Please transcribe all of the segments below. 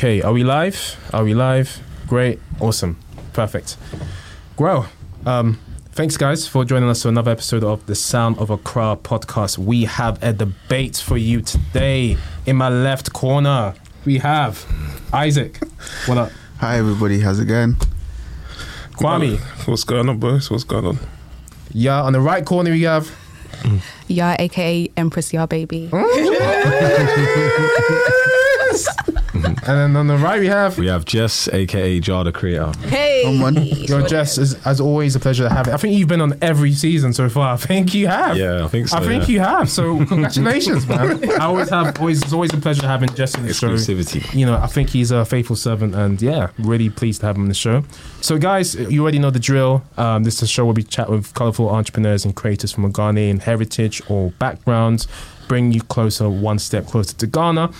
Okay, are we live? Are we live? Great, awesome, perfect. Well, um, thanks guys for joining us for another episode of the Sound of Accra podcast. We have a debate for you today. In my left corner, we have Isaac. What up? Hi everybody, how's it going? Kwame. What's going on, boys? What's going on? Yeah, on the right corner we have Yaa, aka Empress Yaa Baby. and then on the right we have We have Jess, aka Jah the Kreator. Hey. Come on. Yo, Jess, is, as always, a pleasure to have it. I think you've been on every season so far. I think you have. Yeah, I think so. I think yeah. you have. So congratulations, man. I always have. Always, it's always a pleasure having Jess in the show. Exclusivity. You know, I think he's a faithful servant, and yeah, really pleased to have him on the show. So, guys, you already know the drill. Um, this is a show where we chat with colorful entrepreneurs and creators from a Ghanaian heritage or backgrounds, bring you closer, one step closer to Ghana.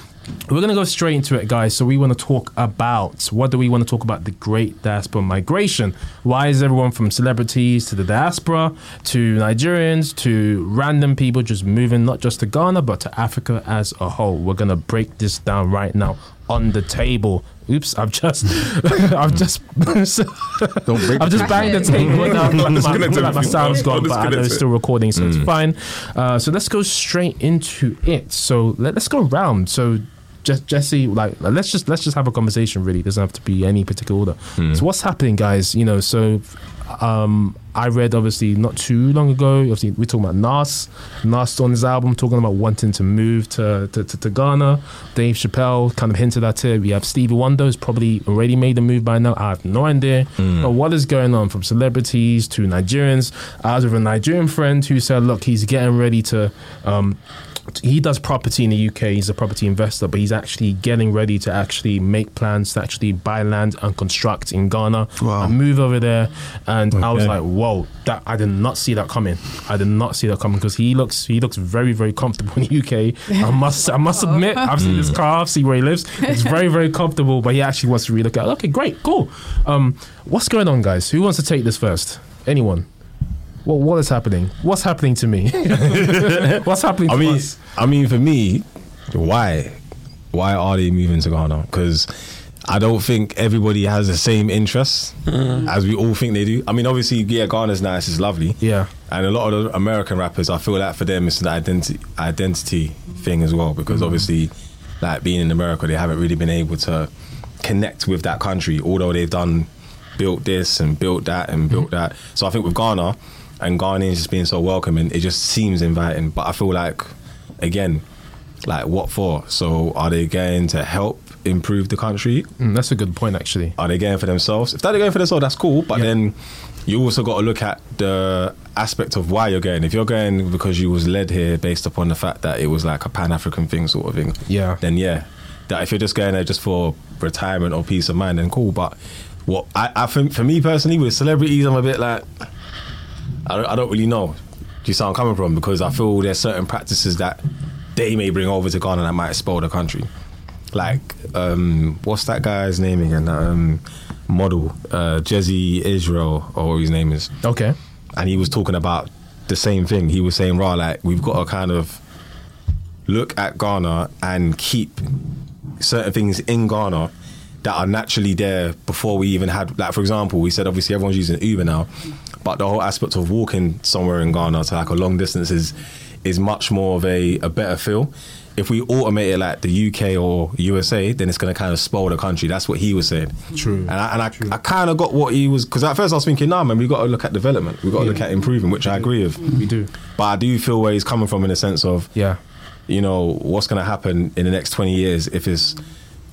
We're gonna go straight into it, guys. So we want to talk about what do we want to talk about? The Great Diaspora Migration. Why is everyone from celebrities to the diaspora to Nigerians to random people just moving not just to Ghana but to Africa as a whole? We're gonna break this down right now on the table. Oops, I've just, I've just, Don't break I've just banged the table. feel like my, Disconnect I feel like my sound's gone, but I know it's still recording, so it's fine. Uh, so let's go straight into it. So let, let's go round. So. Je- Jesse, like, let's just let's just have a conversation. Really, doesn't have to be any particular order. So, what's happening, guys? You know, so um, I read obviously not too long ago. Obviously, we're talking about Nas. Nas on his album talking about wanting to move to, to, to, to Ghana. Dave Chappelle kind of hinted at it. We have Stevie Wonder who's probably already made the move by now. I have no idea. But what is going on from celebrities to Nigerians? I was with a Nigerian friend who said, look, he's getting ready to. Um, he does property in the UK. He's a property investor, but he's actually getting ready to actually make plans to actually buy land and construct in Ghana Wow. and move over there. And I was like, whoa, that I did not see that coming. I did not see that coming because he looks he looks very very comfortable in the UK. I must I must admit, I've seen his car, I've seen where he lives. It's very very comfortable, but he actually wants to relook at. it. Okay, great, cool. Um, what's going on, guys? Who wants to take this first? Anyone? What what is happening? What's happening to me? what's happening? I to mean, us? I mean, for me, why? Why are they moving to Ghana? Because I don't think everybody has the same interests mm. as we all think they do. I mean, obviously, yeah, Ghana's nice, it's lovely. Yeah. And a lot of the American rappers, I feel like for them, it's an identity identity thing as well. Because mm. obviously, like being in America, they haven't really been able to connect with that country. Although they've done built this and built that and built mm. that. So I think with Ghana and Ghanaians just being so welcoming, it just seems inviting. But I feel like, again, like what for? So are they going to help improve the country? Mm, that's a good point, actually. Are they going for themselves? If they're going for themselves, that's cool. But Yeah. then you also got to look at the aspect of why you're going. If you're going because you was led here based upon the fact that it was like a Pan African thing, sort of thing, Yeah. then yeah. That if you're just going there just for retirement or peace of mind, then cool. But what I, I think for me personally with celebrities, I'm a bit like I don't, I don't really know. Do you see where I'm coming from? Because I feel there's certain practices that they may bring over to Ghana that might spoil the country. Like, um, what's that guy's name again? That um, model, uh, Jesse Israel, or what his name is. Okay. And he was talking about the same thing. He was saying, "Raw, like we've got to kind of look at Ghana and keep certain things in Ghana that are naturally there before we even had like for example we said obviously everyone's using Uber now but the whole aspect of walking somewhere in Ghana to like a long distance is is much more of a, a better feel. If we automate it like the UK or USA then it's going to kind of spoil the country. That's what he was saying. True. and I, and I, I kind of got what he was because at first I was thinking nah man we got to look at development. We got to look at improving which I agree with. We do. but I do feel where he's coming from in the sense of Yeah. you know, what's going to happen in the next 20 years if it's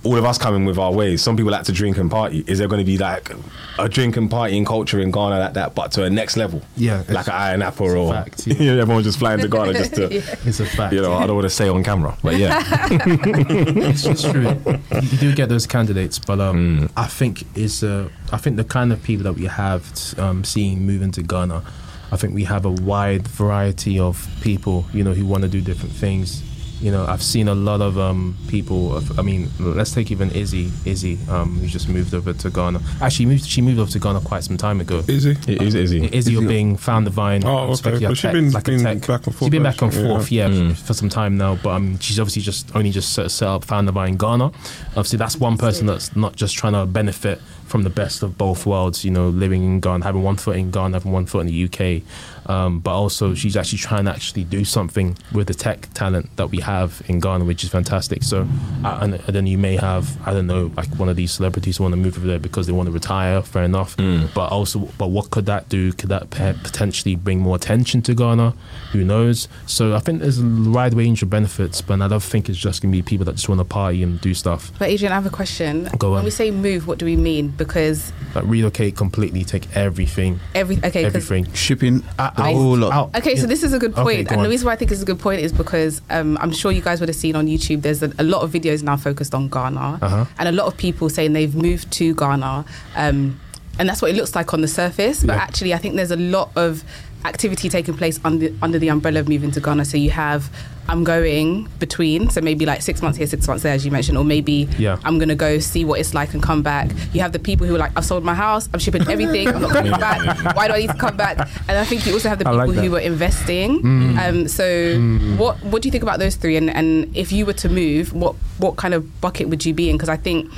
all of us coming with our ways. Some people like to drink and party. Is there going to be like a drink and partying culture in Ghana like that, but to a next level? Yeah, Like an Ayia Napa or fact, yeah. yeah. everyone just flying to Ghana just to, It's a fact. you know, I don't want to say on camera, but yeah. it's, just true. You do get those candidates, but um, Mm. I think it's uh, I think the kind of people that we have um, seeing moving to Ghana. I think we have a wide variety of people, you know, who want to do different things. You know, I've seen a lot of um, people. Of, I mean, let's take even Izzy, Izzy, um, who just moved over to Ghana. Actually, moved, she moved over to Ghana quite some time ago. Izzy, he? It is, is he? Izzy or being found the vine. Oh, okay. But she's Tech, been- like a been tech. back and forth, She's been back and actually, forth, yeah, Mm. for some time now. But um, she's obviously just only just set, set up found the vine Ghana. Obviously, that's one person that's not just trying to benefit from the best of both worlds. You know, living in Ghana, having one foot in Ghana, having one foot in the UK. Um, but also, she's actually trying to actually do something with the tech talent that we have in Ghana, which is fantastic. So, uh, and, and then you may have, I don't know, like one of these celebrities who want to move over there because they want to retire. Fair enough. But also, but what could that do? Could that potentially bring more attention to Ghana? Who knows? So, I think there's a wide range of benefits, but I don't think it's just going to be people that just want to party and do stuff. But Adrian, I have a question. Go when on. we say move, what do we mean? Because Like relocate completely, take everything, every okay, 'cause- everything. Shipping Out- the out-. Okay, so this is a good Okay, point, go and the reason why I think it's a good point is because um, I'm sure you guys would have seen on YouTube. There's a, a lot of videos now focused on Ghana, Uh-huh. and a lot of people saying they've moved to Ghana, um, and that's what it looks like on the surface. But Yeah. actually, I think there's a lot of activity taking place under under the umbrella of moving to Ghana. So you have I'm going between, so maybe like six months here, six months there, as you mentioned, or maybe Yeah. I'm gonna go see what it's like and come back. You have the people who are like, I've sold my house, I'm shipping everything, I'm not coming back. Why do I need to come back? And I think you also have the people like who are investing. Um, so what what do you think about those three? And and if you were to move, what what kind of bucket would you be in? Because I think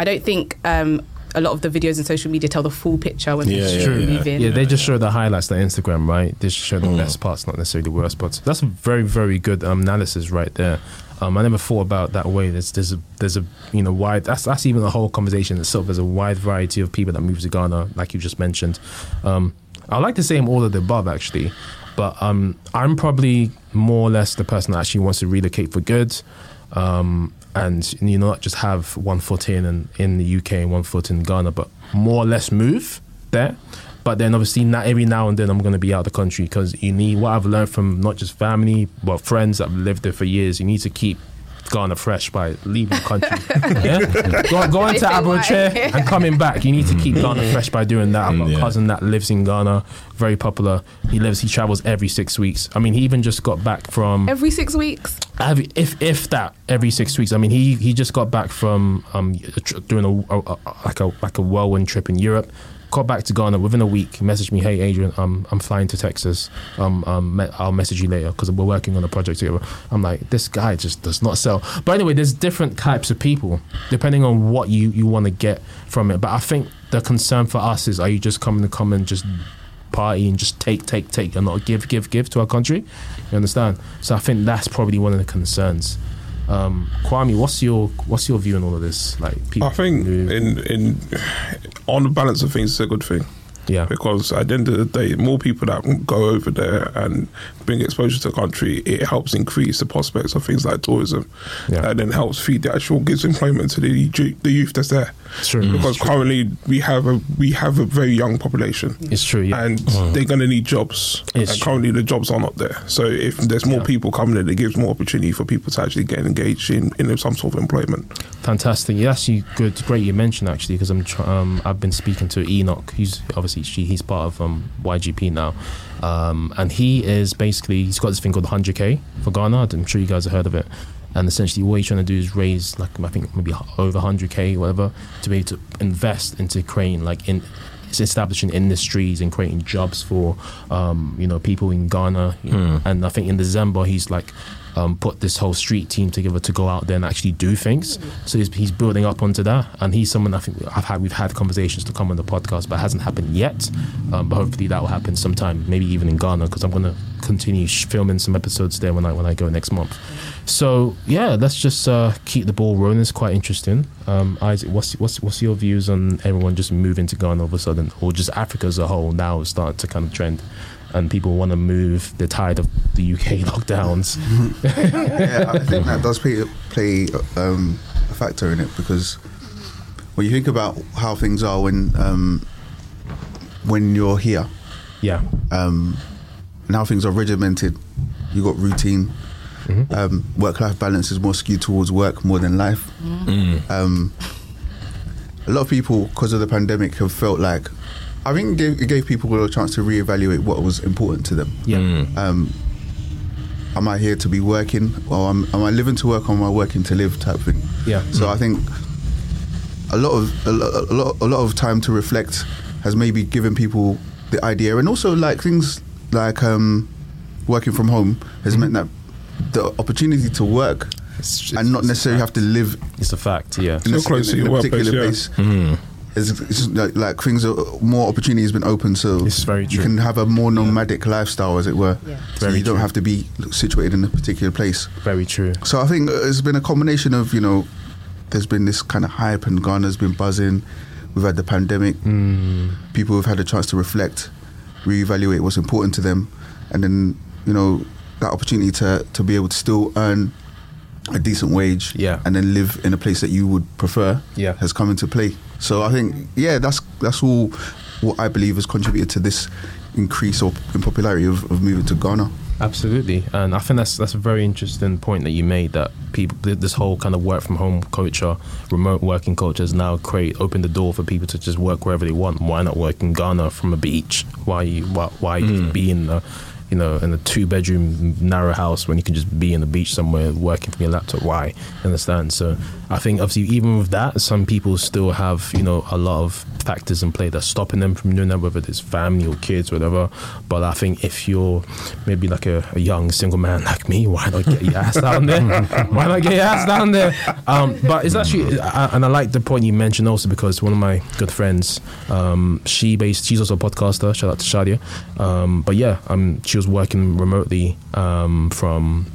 I don't think. Um, a lot of the videos on social media tell the full picture when Yeah, people yeah, yeah. move in. Yeah, they just show the highlights on Instagram, right? They just show the Mm. best parts, not necessarily the worst parts. That's a very, very good um, analysis right there. Um, I never thought about that way. There's, there's a, there's a, you know, wide. That's that's even a whole conversation itself. There's a wide variety of people that move to Ghana, like you just mentioned. Um, I like to say I'm all of the above, actually, but um, I'm probably more or less the person that actually wants to relocate for good. Um, and you know, not just have one foot in and in the UK and one foot in Ghana, but more or less move there. But then obviously not every now and then I'm going to be out of the country because you need what I've learned from not just family but friends that have lived there for years. You need to keep Ghana fresh by leaving the country. yeah? Go, going to say Abuja and coming back. You need to keep Ghana fresh by doing that. I've got a cousin that lives in Ghana, very popular. He lives, he travels every six weeks. I mean, he even just got back from Every six weeks. have, if if that every six weeks. I mean, he he just got back from um doing a, a, a like a like a whirlwind trip in Europe. Got back to Ghana within a week. Messaged me, "Hey Adrian, um, I'm flying to Texas. Um, um, I'll message you later because we're working on a project together." I'm like, this guy just does not sell. But anyway, there's different types of people depending on what you you want to get from it. But I think the concern for us is, are you just coming to come and just party and just take, take, take, and not give, give, give to our country. You understand? So I think that's probably one of the concerns. Um, Kwame, what's your what's your view on all of this? Like, people I think move- in in on the balance of things, it's a good thing yeah, because at the end of the day, more people that go over there and bring exposure to the country, it helps increase the prospects of things like tourism, Yeah. and then helps feed the actual gives employment to the the youth that's there. it's true. Because it's true. currently we have a we have a very young population. it's true. Yeah, and they're going to need jobs. It's and true. currently, the jobs are not there. So if there's more Yeah. people coming in, it gives more opportunity for people to actually get engaged in, in some sort of employment. Fantastic. Yeah, actually, good. Great you mentioned actually because I'm tr- um, I've been speaking to Enoch. He's obviously she, he's part of um, YGP now, um, and he is basically he's got this thing called the 100k for Ghana. I'm sure you guys have heard of it. And essentially, what he's trying to do is raise like I think maybe over 100k, whatever, to be able to invest into creating like in establishing industries and creating jobs for um, you know people in Ghana. you know. And I think in December he's like um, put this whole street team together to go out there and actually do things. So he's, he's building up onto that, and he's someone I think I've had we've had conversations to come on the podcast, but it hasn't happened yet. Um, but hopefully that will happen sometime, maybe even in Ghana, because I'm gonna continue filming some episodes there when I when I go next month. So yeah, let's just uh, keep the ball rolling. It's quite interesting. Um, Isaac, what's what's what's your views on everyone just moving to Ghana all of a sudden, or just Africa as a whole now starting to kind of trend, and people want to move. They're tired of the UK lockdowns. yeah, I think that does play play um, a factor in it because when you think about how things are when um, when you're here yeah, um, and how things are regimented, you got routine. Um, work-life balance is more skewed towards work more than life. Um, a lot of people, because of the pandemic, have felt like I think it gave, it gave people a chance to reevaluate what was important to them. yeah, Um, am I here to be working, or am, am I living to work, or am I working to live type thing? Yeah. So I think a lot of a lot, a lot, a lot of time to reflect has maybe given people the idea, and also like things like um, working from home has meant that the opportunity to work It's- and not necessarily have to live It's a fact. Yeah. in a, So close in to a your particular workplace, place. It's, it's like, like things are more opportunities have been open, so It's very you can have a more nomadic lifestyle, as it were. Yeah. So Very you don't true. have to be situated in a particular place. Very true. So I think it's been a combination of you know, there's been this kind of hype, and Ghana's been buzzing. We've had the pandemic. Mm. People have had a chance to reflect, reevaluate what's important to them, and then you know that opportunity to to be able to still earn a decent wage, Yeah. and then live in a place that you would prefer, Yeah. has come into play. So I think yeah, that's that's all what I believe has contributed to this increase or in popularity of, of moving to Ghana. Absolutely, and I think that's that's a very interesting point that you made. That people, this whole kind of work from home culture, remote working culture, has now create opened the door for people to just work wherever they want. Why not work in Ghana from a beach? Why you why, why you be in the you know in a two bedroom narrow house when you can just be in the beach somewhere working from your laptop? Why? Understand? So I think obviously even with that, some people still have you know a lot of factors in play that's stopping them from doing that, whether it's family or kids, or whatever. But I think if you're maybe like a, a young single man like me, why not get your ass down there? why not get your ass down there? Um, but it's actually, I, and I like the point you mentioned also because one of my good friends, um, she based, she's also a podcaster. Shout out to Shadia. Um, but yeah, um, she was working remotely um, from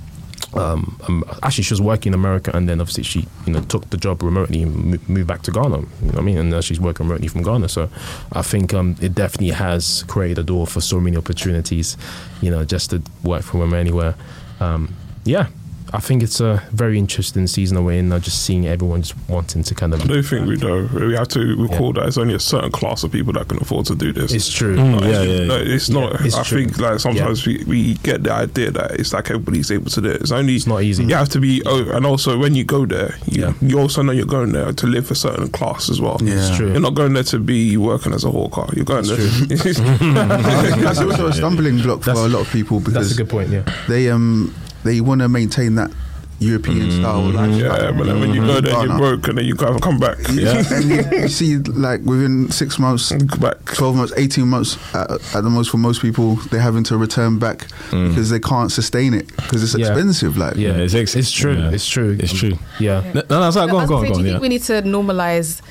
um, um, actually she was working in America and then obviously she you know took the job remotely and mo- moved back to Ghana you know what I mean? And now she's working remotely from Ghana. So I think um, it definitely has created a door for so many opportunities you know just to work from anywhere. Um, yeah I think it's a very interesting season away and now just seeing everyone just wanting to kind of I don't think we know. We have to recall that it's only a certain class of people that can afford to do this. it's true Like, yeah, yeah, no, yeah. it's not. it's I true. think like sometimes we, we get the idea that it's like everybody's able to do it. It's only It's not easy. You have to be, oh, and also when you go there, you, Yeah. you also know you're going there to live a certain class as well. Yeah. it's true You're not going there to be working as a hawker. You're going there. That's also a stumbling block for That's- a lot of people because that's a good point yeah they um they want to maintain that European mm-hmm. style lifestyle. yeah, but then when you mm-hmm. go there, you're broke, and then you gotta come back. Yeah. and you, you see, like within six months, back. 12 months, 18 months at, at the most for most people, they're having to return back mm. because they can't sustain it because it's Yeah. expensive. Like, yeah, it's ex- it's true yeah. it's true It's true. yeah No, no, no, sorry, go I on, go on, gonna go do on. you Yeah. think we need to normalize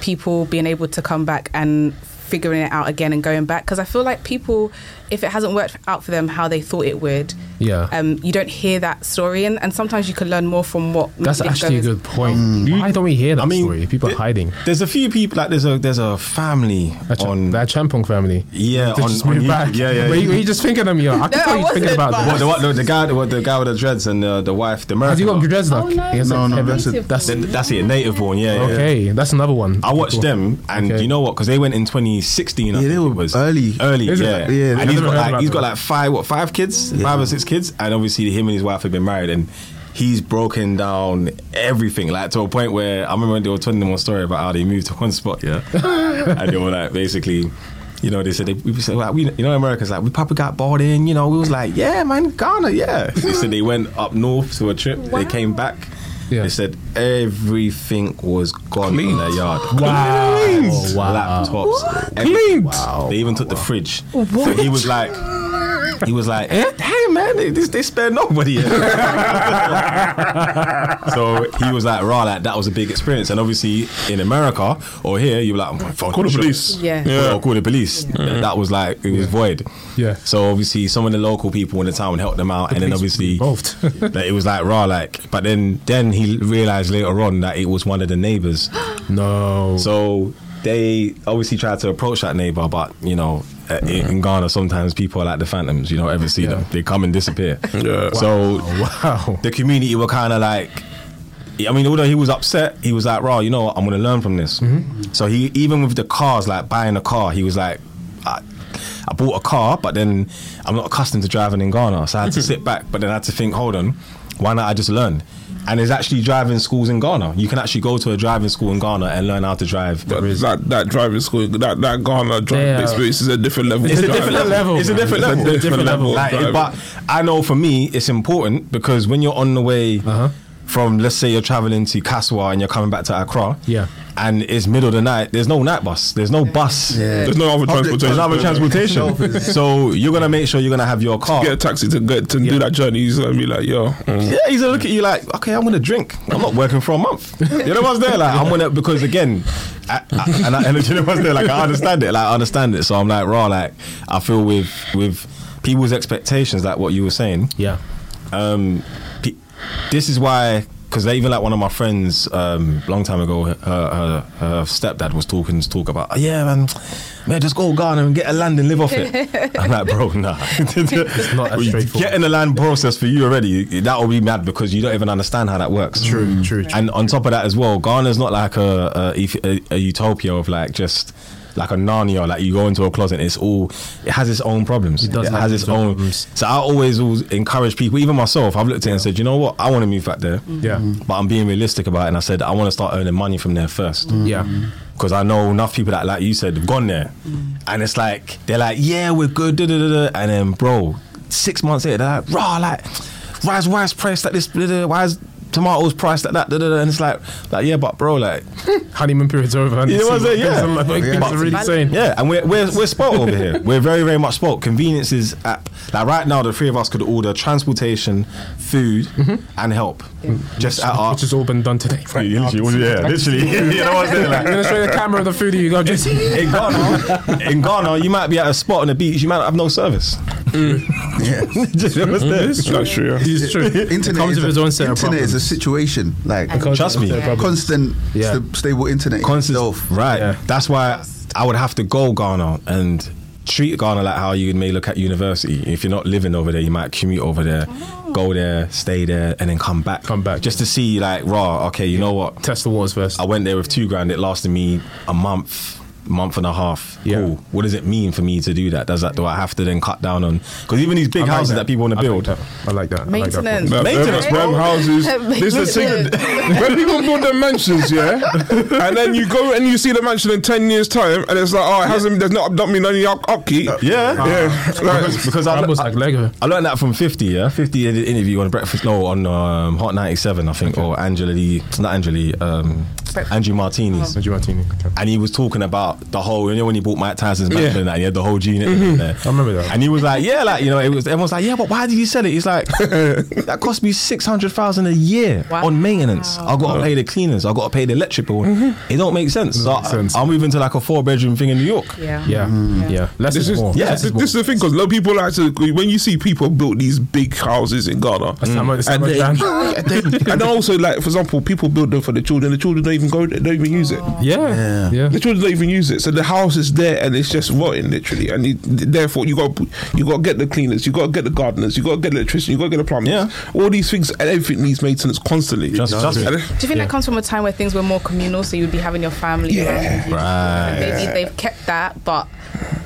people being able to come back and figuring it out again and going back? Because I feel like people, if it hasn't worked out for them how they thought it would, yeah um, you don't hear that story, and, and sometimes you can learn more from what. that's maybe actually a good point why don't we hear that I mean, story people are hiding There's a few people like there's a there's a family That, Ch- on that Champong family. yeah on, just on moved YouTube. back. yeah yeah. Were you, were you just thinking of me? I can No, tell you thinking about that. What, the, the, the guy the, the guy with the dreads and the, the wife the Has he got dreads now? Oh, no. He No, no, that's a- Native that's born. That's it native born yeah, yeah, yeah. okay. That's another one. I watched them, and you know what? Because they went in 2016. Yeah, they were early. Early, yeah. Yeah, and I he's never got like he's got like five, what five kids, five or six kids, and obviously him and his wife have been married, and he's broken down everything like to a point where I remember when they were telling them one story about how they moved to one spot, yeah, and they were like basically. You know, they said they we said like, we, you know, America's like we probably got bought in. You know, we was like, yeah, man, Ghana, yeah. They said they went up north to a trip. They came back. Yeah. They said everything was gone in their yard. Wow. Cleaned. Wow. Laptops. everything. They even took the fridge. So he was like, he was like, eh, hey man, they, they, they spare nobody. so he was like, raw, like that was a big experience. And obviously in America or here, you were like, oh, phone Call the shop. police. Yeah. Yeah. Or call the police. That, that was like it was void. Yeah. So obviously some of the local people in the town helped them out, and then obviously involved. that it was like raw, like. But then then he realized later on that it was one of the neighbors. No. So they obviously tried to approach that neighbor, but you know, uh, in, in Ghana sometimes people are like the phantoms. You don't ever see them; they come and disappear. Yeah. So wow. the community were kind of like. I mean, although he was upset, he was like, "Raw, you know what? I'm gonna learn from this." So he, even with the cars, like buying a car, he was like, I, "I bought a car, but then I'm not accustomed to driving in Ghana, so I had to sit back. But then I had to think, hold on, why not? I just learn." And there's actually driving schools in Ghana. You can actually go to a driving school in Ghana and learn how to drive. That, that, that driving school, that, that Ghana driving Yeah. experience is a different level. It's a different driving. level. It's a man. different It's a level. different level of Like, but I know for me, it's important because when you're on the way Uh-huh. From, let's say, you're traveling to Kasoa and you're coming back to Accra, Yeah. and it's middle of the night. There's no night bus. There's no bus. Yeah. There's no other transportation. There's no other transportation. so you're gonna make sure you're gonna have your car. Get a taxi to get to do that journey. He's gonna be like, yo, mm. Yeah, he's gonna look at you like, okay, I'm gonna drink. I'm not working for a month. You know what's there? Like, I'm gonna because again, I, I, and, I, and you know what's there? Like, I understand it. Like, I understand it. So I'm like, raw. Like, I feel with with people's expectations, like what you were saying. Yeah. Um, pe- this is why. Because even like one of my friends, um, long time ago, her, her, her stepdad was talking to talk about, oh, yeah, man, man, just go Ghana and get a land and live off it. I'm like, bro, nah. it's not as. Getting a land process for you already, that will be mad because you don't even understand how that works. True, true, true. And on top of that as well, Ghana's not like a a, a, a utopia of like just like a Narnia, like you go into a closet, and it's all it has its own problems. It does have has its its own own. problems. So I always, always encourage people, even myself. I've looked at it and said, you know what, I want to move back there, mm-hmm. Yeah. Mm-hmm. but I'm being realistic about it. And I said I want to start earning money from there first. Mm-hmm. Yeah. Because I know enough people that, like you said, have gone there, and it's like they're like, yeah, we're good, da, da, da, da. and then bro, six months later, they're like, raw, like, why is rice priced like this? Da, da, da, why is tomatoes priced like that? Da, da, da. And it's like, like, yeah, but bro, like, Honeymoon period's are over. and You know what I'm saying? Yeah. I'm like, Yeah. it's really saying. yeah, and we're we're we're spoilt over here. We're very very much spoilt. Convenience is at like right now. The three of us could order transportation, food, mm-hmm. and help. Mm. Just at our. Which has all been done today. Right Yeah, literally, yeah, literally. you know what I'm saying? Like, I'm gonna show you the camera of the food you got. Just in Ghana, in Ghana, you might be at a spot on the beach, you might have no service. Yeah. Mm. Just, you know what's there? It's true. That's true, yeah. It's true. It Internet, comes is with its own set of internet is a situation. Like Trust me. Yeah. constant, Yeah. sta- stable internet Constant, itself. right? Yeah. That's why I would have to go Ghana and treat Ghana like how you may look at university. If you're not living over there, you might commute over there, go there, stay there, and then come back. Come back. just to see like raw. Okay, you know what? Test the waters first. I went there with two grand. It lasted me a month, month and a half. Yeah. Cool. What does it mean for me to do that? Does that do I have to then cut down on? Because even these big like houses that. people want to I like build. that. I like that. I like that. Maintenance. But Maintenance, bro. houses. This is the thing. when people build their mansions, yeah, and then you go and you see the mansion in ten years' time, and it's like, oh, it hasn't. There's not not been any up, upkeep. Yeah. yeah. Like, because, because I, Almost I, like Lego. I learned that from 50, yeah? 50 did an interview on Breakfast, no, on um, Hot 97, I think, or Angela Lee, not Angela Lee, um, Andrew Martini's. Sergio oh. Martini. Okay. And he was talking about the whole, you know, when he bought Mike Tyson's mansion Yeah. and that, he had the whole G in mm-hmm. there. I remember that. And he was like, yeah, like, you know, it was, everyone's like, yeah, but why did you sell it? He's like, that cost me 600000 a year Wow. on maintenance. i got to pay the cleaners, i got to pay the electric bill. Mm-hmm. It don't make sense. So make sense. I, am moving to like a four bedroom thing in New York. Yeah. Yeah. Yeah. Mm-hmm. Less This is is, more. yeah, this, is this is the thing because a lot of people like to when you see people build these big houses in Ghana, That's how much- and, much they, and then- and also like for example, people build them for the children. The children don't even go, they don't even use it. Yeah. Yeah. The children don't even use it, so the house is there and it's just rotting literally. And you, therefore, you got you got to get the cleaners, you got to get the gardeners, you got to get the electrician, you got to get the plumbers. Yeah. all these things and everything needs maintenance constantly. Just- just- And- Do you think that comes from a time where things were more communal, so you'd be having your family? Yeah. around? Right. Maybe they've kept that, but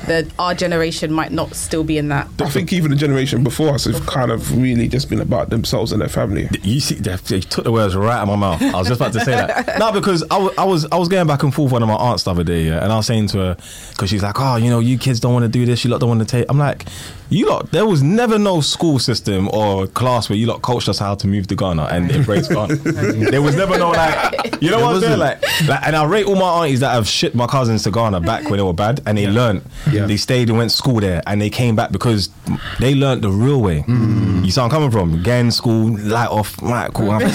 the our generation might not still be in that. I think even the generation before us have kind of really just been about themselves and their family. You see, they, they took the words right out of my mouth. I was just about to say that. no, because I was, I was, I was going back and forth with one of my aunts the other day, yeah, and I was saying to her, because she's like, oh, you know, you kids don't want to do this, you lot don't want to take. I'm like, you lot, there was never no school system or class where you lot coached us how to move to Ghana and embrace Ghana. there was never no like, you know what I'm saying? Like, like, and I rate all my aunties that have shipped my cousins to Ghana back when they were bad, and they learned. Yeah. They stayed and went to school there, and they came back because they learned the real way. Hmm. You see where I'm coming from? Getting school, light off, right, cool. I'm you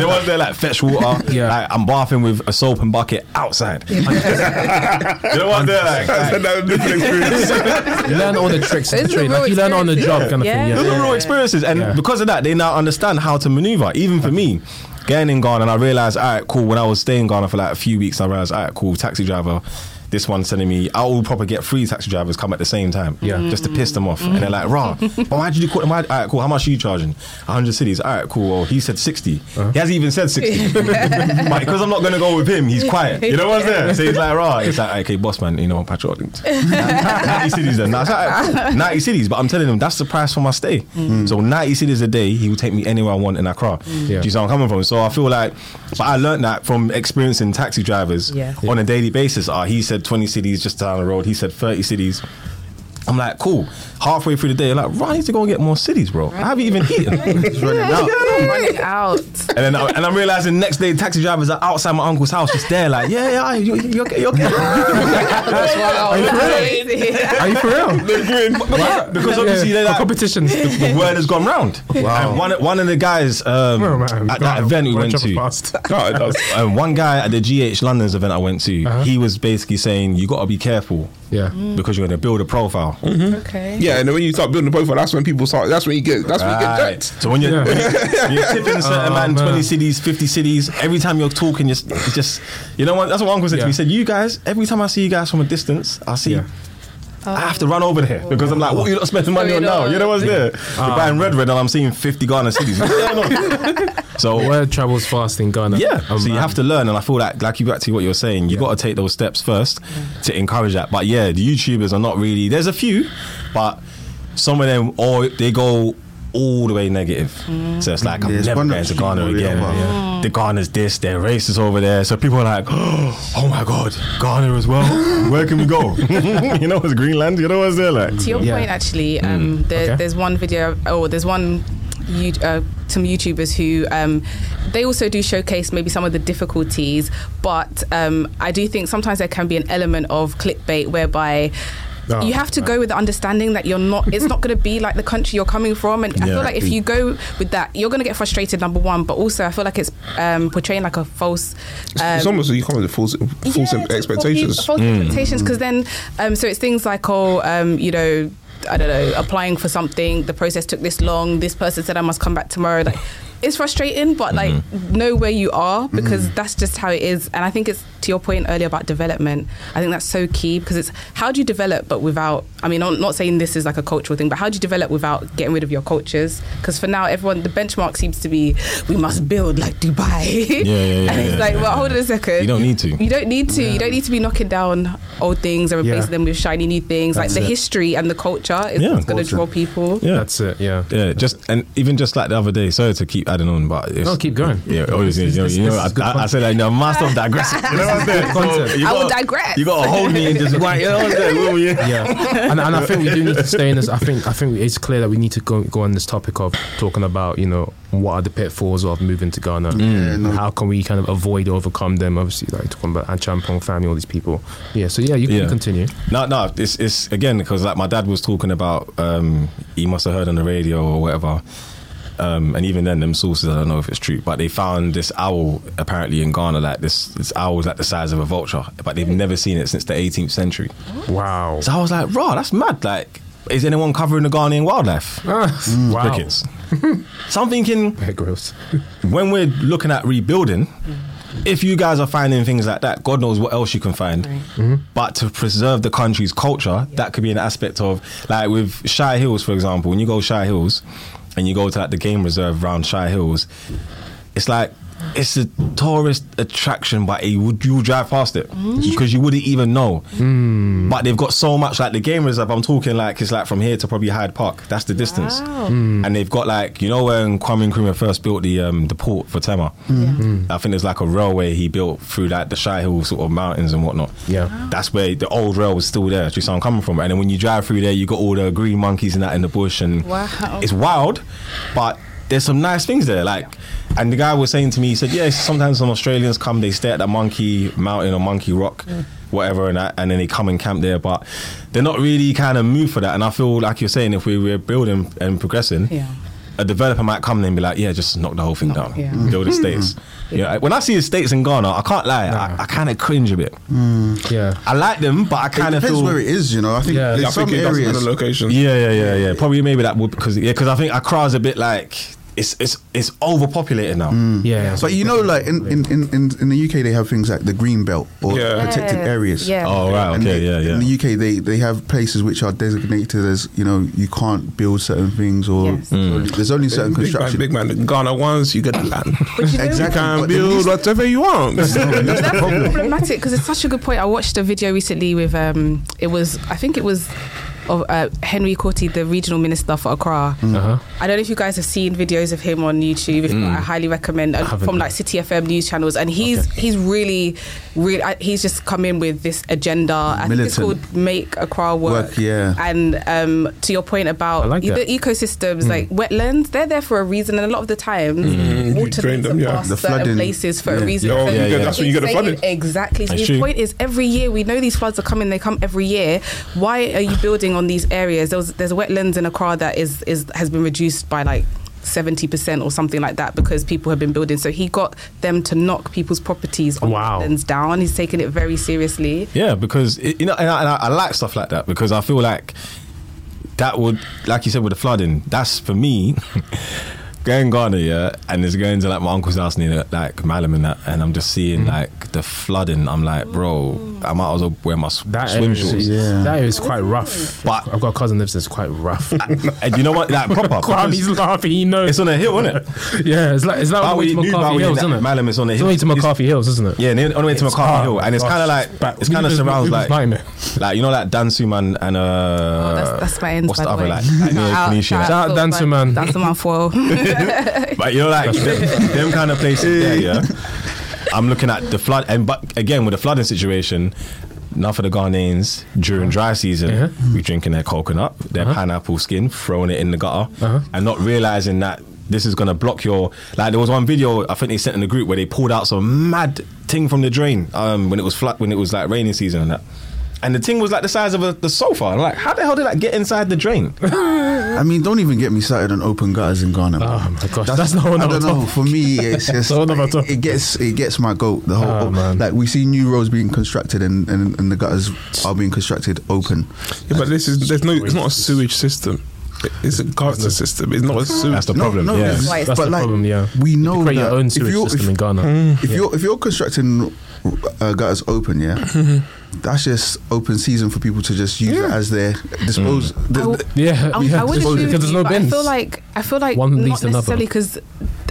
know what I'm saying? Like fetch water. Yeah. Like I'm bathing with a soap and bucket outside. you know what I'm saying? Like, like, That was a different experience. Learn all the tricks of the trade. Like you learn on the job kind of Yeah. thing. Yeah. those are real experiences, and Yeah. because of that, they now understand how to maneuver. Even for me, getting in Ghana, and I realized, all right, cool. When I was staying in Ghana for like a few weeks, I realized, all right, cool. Taxi driver, this one's telling me oh, I will probably get three taxi drivers come at the same time, Yeah. Mm. just to piss them off, mm. and they're like, "Raw, but why did you call them? All right, cool. How much are you charging? 100 cedis. All right, cool. Well, he said 60. Uh-huh. He hasn't even said 60, but because I'm not gonna go with him, he's quiet. You know what's there? So he's like, "Raw." It's like, "Okay, boss man, you know, I'm patrol 90 cedis then. All right, cool. 90 cedis, but I'm telling him that's the price for my stay. Mm. So 90 cedis a day, he will take me anywhere I want in Accra. Do you see where I'm coming from? So I feel like, but I learned that from experiencing taxi drivers Yeah. on a daily basis. Ah, he said 20 cedis just down the road. He said 30 cedis. I'm like, cool. Halfway through the day, like, right, I need to go and get more cedis, bro. I haven't even eaten. It's running out. running out. And then, I, and I'm realizing next day, taxi drivers are outside my uncle's house, just there, like, yeah, yeah, you, you okay, you okay? Are you for real? Are you for real? because obviously they're For like, competitions. the word has gone round. Wow. And one, one of the guys um, Oh, man. at that event we went to, fast. No, it does. um, one guy at the GH London's event I went to, Uh-huh. he was basically saying, you got to be careful Yeah. Mm. because you're going to build a profile. Mm-hmm. Okay. Yeah, and then when you start building a profile, that's when people start. That's when you get. That's when you get Right. jacked. So when you're, Yeah. when you're, you're tipping a certain Oh, man, man. 20 cedis, 50 cedis, every time you're talking, just, it's just, you know what? That's what my uncle said to Yeah. me. He said, you guys, every time I see you guys from a distance, I see. Yeah. Oh. I have to run over there because I'm like, what are you not spending money Oh, on now? You know what's there? You're buying red red and I'm seeing 50 Ghana cedis. What's going on? so Word travels fast in Ghana. yeah, Oh, so you man. have to learn, and I feel like, like you back to what you're saying, you got to take those steps first to encourage that. But yeah, the YouTubers are not really. There's a few, but some of them, or they go all the way negative. So it's like I'm Yeah, never going to the Ghana again. real ones. The Ghana's this, they're racist over there. So people are like, oh my god, Ghana as well. Where can we go? you know, it's Greenland. You know what's there like? To your Yeah. point, actually, um, there, Okay. there's one video, or there's one. You, uh, some YouTubers who um, they also do showcase maybe some of the difficulties, but um, I do think sometimes there can be an element of clickbait whereby Oh, you have to go with the understanding that you're not. It's not going to be like the country you're coming from, and I feel like if you go with that, you're going to get frustrated. Number one, but also I feel like it's um, portraying like a false. Um, it's almost like you come with false, false yeah, expectations. False expectations, because then, um, so it's things like, oh, um, you know, I don't know, applying for something, the process took this long. This person said I must come back tomorrow. Like, it's frustrating, but like, mm-hmm. know where you are because mm-hmm. that's just how it is. And I think it's to your point earlier about development. I think that's so key because it's how do you develop, but without. I mean, I'm not saying this is like a cultural thing, but how do you develop without getting rid of your cultures? Because for now, everyone, the benchmark seems to be we must build like Dubai. Yeah, yeah, yeah, and it's yeah, like, yeah. well, hold on a second. You don't need to. You don't need to. You don't need to be knocking down old things and replacing Yeah. them with shiny new things. That's like the it. history and the culture is Yeah. what's going to draw people. Yeah. That's it. Yeah. Yeah, just and even just like the other day. Sorry to keep adding on, but it's, No, keep going. Yeah, obviously, you know, This- you know this I, is good I, I content. said I know, master of digressing. You know what I'm saying? Content. you I will gotta- digress. You got to hold me and just right. You know what I'm saying? Will yeah, and, and I think we do need to stay in this. I think I think it's clear that we need to go go on this topic of talking about you know what are the pitfalls of moving to Ghana. Yeah, no. How can we kind of avoid or overcome them? Obviously, like talking about Anchampong family, all these people. Yeah, so yeah, you can Yeah. continue. No, no, it's it's again because like my dad was talking about. Um, he must have heard on the radio or whatever. Um, and even then, them sources, I don't know if it's true, but they found this owl apparently in Ghana. Like this, this owl was like the size of a vulture, but they've never seen it since the 18th century. Wow. So I was like, "Raw, that's mad!" Like, is anyone covering the Ghanaian wildlife? wow. Crickets. so I'm thinking, Yeah, gross. when we're looking at rebuilding, if you guys are finding things like that, God knows what else you can find. But to preserve the country's culture, that could be an aspect of, like with Shai Hills, for example, when you go Shai Hills and you go to like the game reserve around Shai Hills, it's like, it's a tourist attraction, but it would you would drive past it mm. because you wouldn't even know. Hmm. But they've got so much like the game reserve. I'm talking like it's like from here to probably Hyde Park. That's the distance. Hmm. And they've got like you know when Kwame Nkrumah first built the um, the port for Tema. Hmm. I think there's like a railway he built through like the Shai Hill sort of mountains and whatnot. Yeah. That's where the old rail was still there. Do you see where I'm coming from? And then when you drive through there, you got all the green monkeys and that in the bush, and Wow. it's wild, but there's some nice things there. Like, and the guy was saying to me, he said, "Yeah, sometimes some Australians come, they stay at that Monkey Mountain or Monkey Rock, mm. whatever, and that, and then they come and camp there, but they're not really kind of moved for that." And I feel like you're saying, if we were building and progressing, Yeah. a developer might come in and be like, "Yeah, just knock the whole thing down, yeah. build estates." Yeah, when I see estates in Ghana, I can't lie, I, I kind of cringe a bit. Mm. Yeah. I like them, but I kind of depends feel where it is, you know. I think Yeah, there's I some think it does areas. on the location. Yeah, yeah, yeah, yeah. Probably maybe that would because yeah, because I think Accra is a bit like it's it's it's overpopulated now. Yeah. But you know, like in, in, in, in, in the UK, they have things like the green belt or Yeah. protected Yeah. areas. Yeah. Oh right, And okay, they- yeah, yeah. In the UK, they, they have places which are designated as you know you can't build certain things or Yes. Mm. there's only certain Big man, construction. big man. The Ghana ones, you get the land. But you know, Exactly. You can But the build least- whatever you want. That's That's the problem. problematic because it's such a good point. I watched a video recently with um, it was I think it was of uh, Henry Quartey, the regional minister for Accra. Uh-huh. I don't know if you guys have seen videos of him on YouTube. If not, I highly recommend uh, haven't. from like Citi FM news channels. And he's he's really, really uh, he's just come in with this agenda. I think it's called Make Accra Work. Work, yeah. And um, to your point about like the that. ecosystems, like wetlands, they're there for a reason, and a lot of the time, you water drain needs them, yeah. The certain flooding, places for yeah. a reason. Yeah, So you that's when you get the flooding. Exactly. So That's his point is every year we know these floods are coming. They come every year. Why are you building on these areas? There was, there's wetlands in Accra that is is has been reduced by like. 70% or something like that because people have been building. So he got them to knock people's properties on Wow. wetlands down. He's taking it very seriously. Yeah, because it, you know, and I, and I, I like stuff like that because I feel like that would, like you said, with the flooding. That's for me. Going Ghana, yeah, and it's going to like my uncle's house near like Mallam and that, and I'm just seeing like the flooding. I'm like, bro, I might as well wear my s- That swim area, shorts. Yeah. that area is quite rough. But- I've got a cousin lives there. It's quite rough. And you know what? Like proper. Kwame, he's laughing. He knows. It's on a hill, isn't it? yeah, it's like it's like on the way to McCarthy Hills, isn't it? Mallam is on the It's hill. on the way to It's- McCarthy Hills, isn't it? Yeah, near, on the way to McCarthy. Hill, and it's kind of like it's kind of surrounds like like you know like Dansoman and uh Oh, that's, that's my ends. what's by the the other way. like like near Shout out- Phoenicia. shout Shout out to Dan my- Suman. Dansoman for But you know, like them, them kind of places there, yeah. I'm looking at the flood, and but again with the flooding situation, enough of the Ghanaians during dry season, Yeah. we drinking their coconut, their pineapple skin, throwing it in the gutter, Uh-huh. and not realizing that this is gonna block your. Like there was one video I think they sent in the group where they pulled out some mad thing from the drain um, when it was flood, when it was like raining season and that. And the thing was like the size of a, the sofa. I'm like, how the hell did that get inside the drain? I mean, don't even get me started on open gutters in Ghana. Oh my gosh, that's, not one I don't the know. For me, it's just a whole nother it, it gets it gets my goat. The whole Oh, man. like we see new roads being constructed and, and, and the gutters are being constructed open. Yeah, but this is there's no. It's not a sewage system. It's a gutter system. It's not a sewage. That's the No, problem. no, yeah. it's- Why? That's but the like, problem. Yeah, We know you create that your own if sewage you're- system if- in Ghana. Mm. If you're if you're constructing uh, gutters open, yeah, mm-hmm. That's just open season for people to just use it as their dispose. Mm. the- I w- the- Yeah, I, yeah. I would dispose agree because there's you, no bins. I feel like I feel like One not another. necessarily because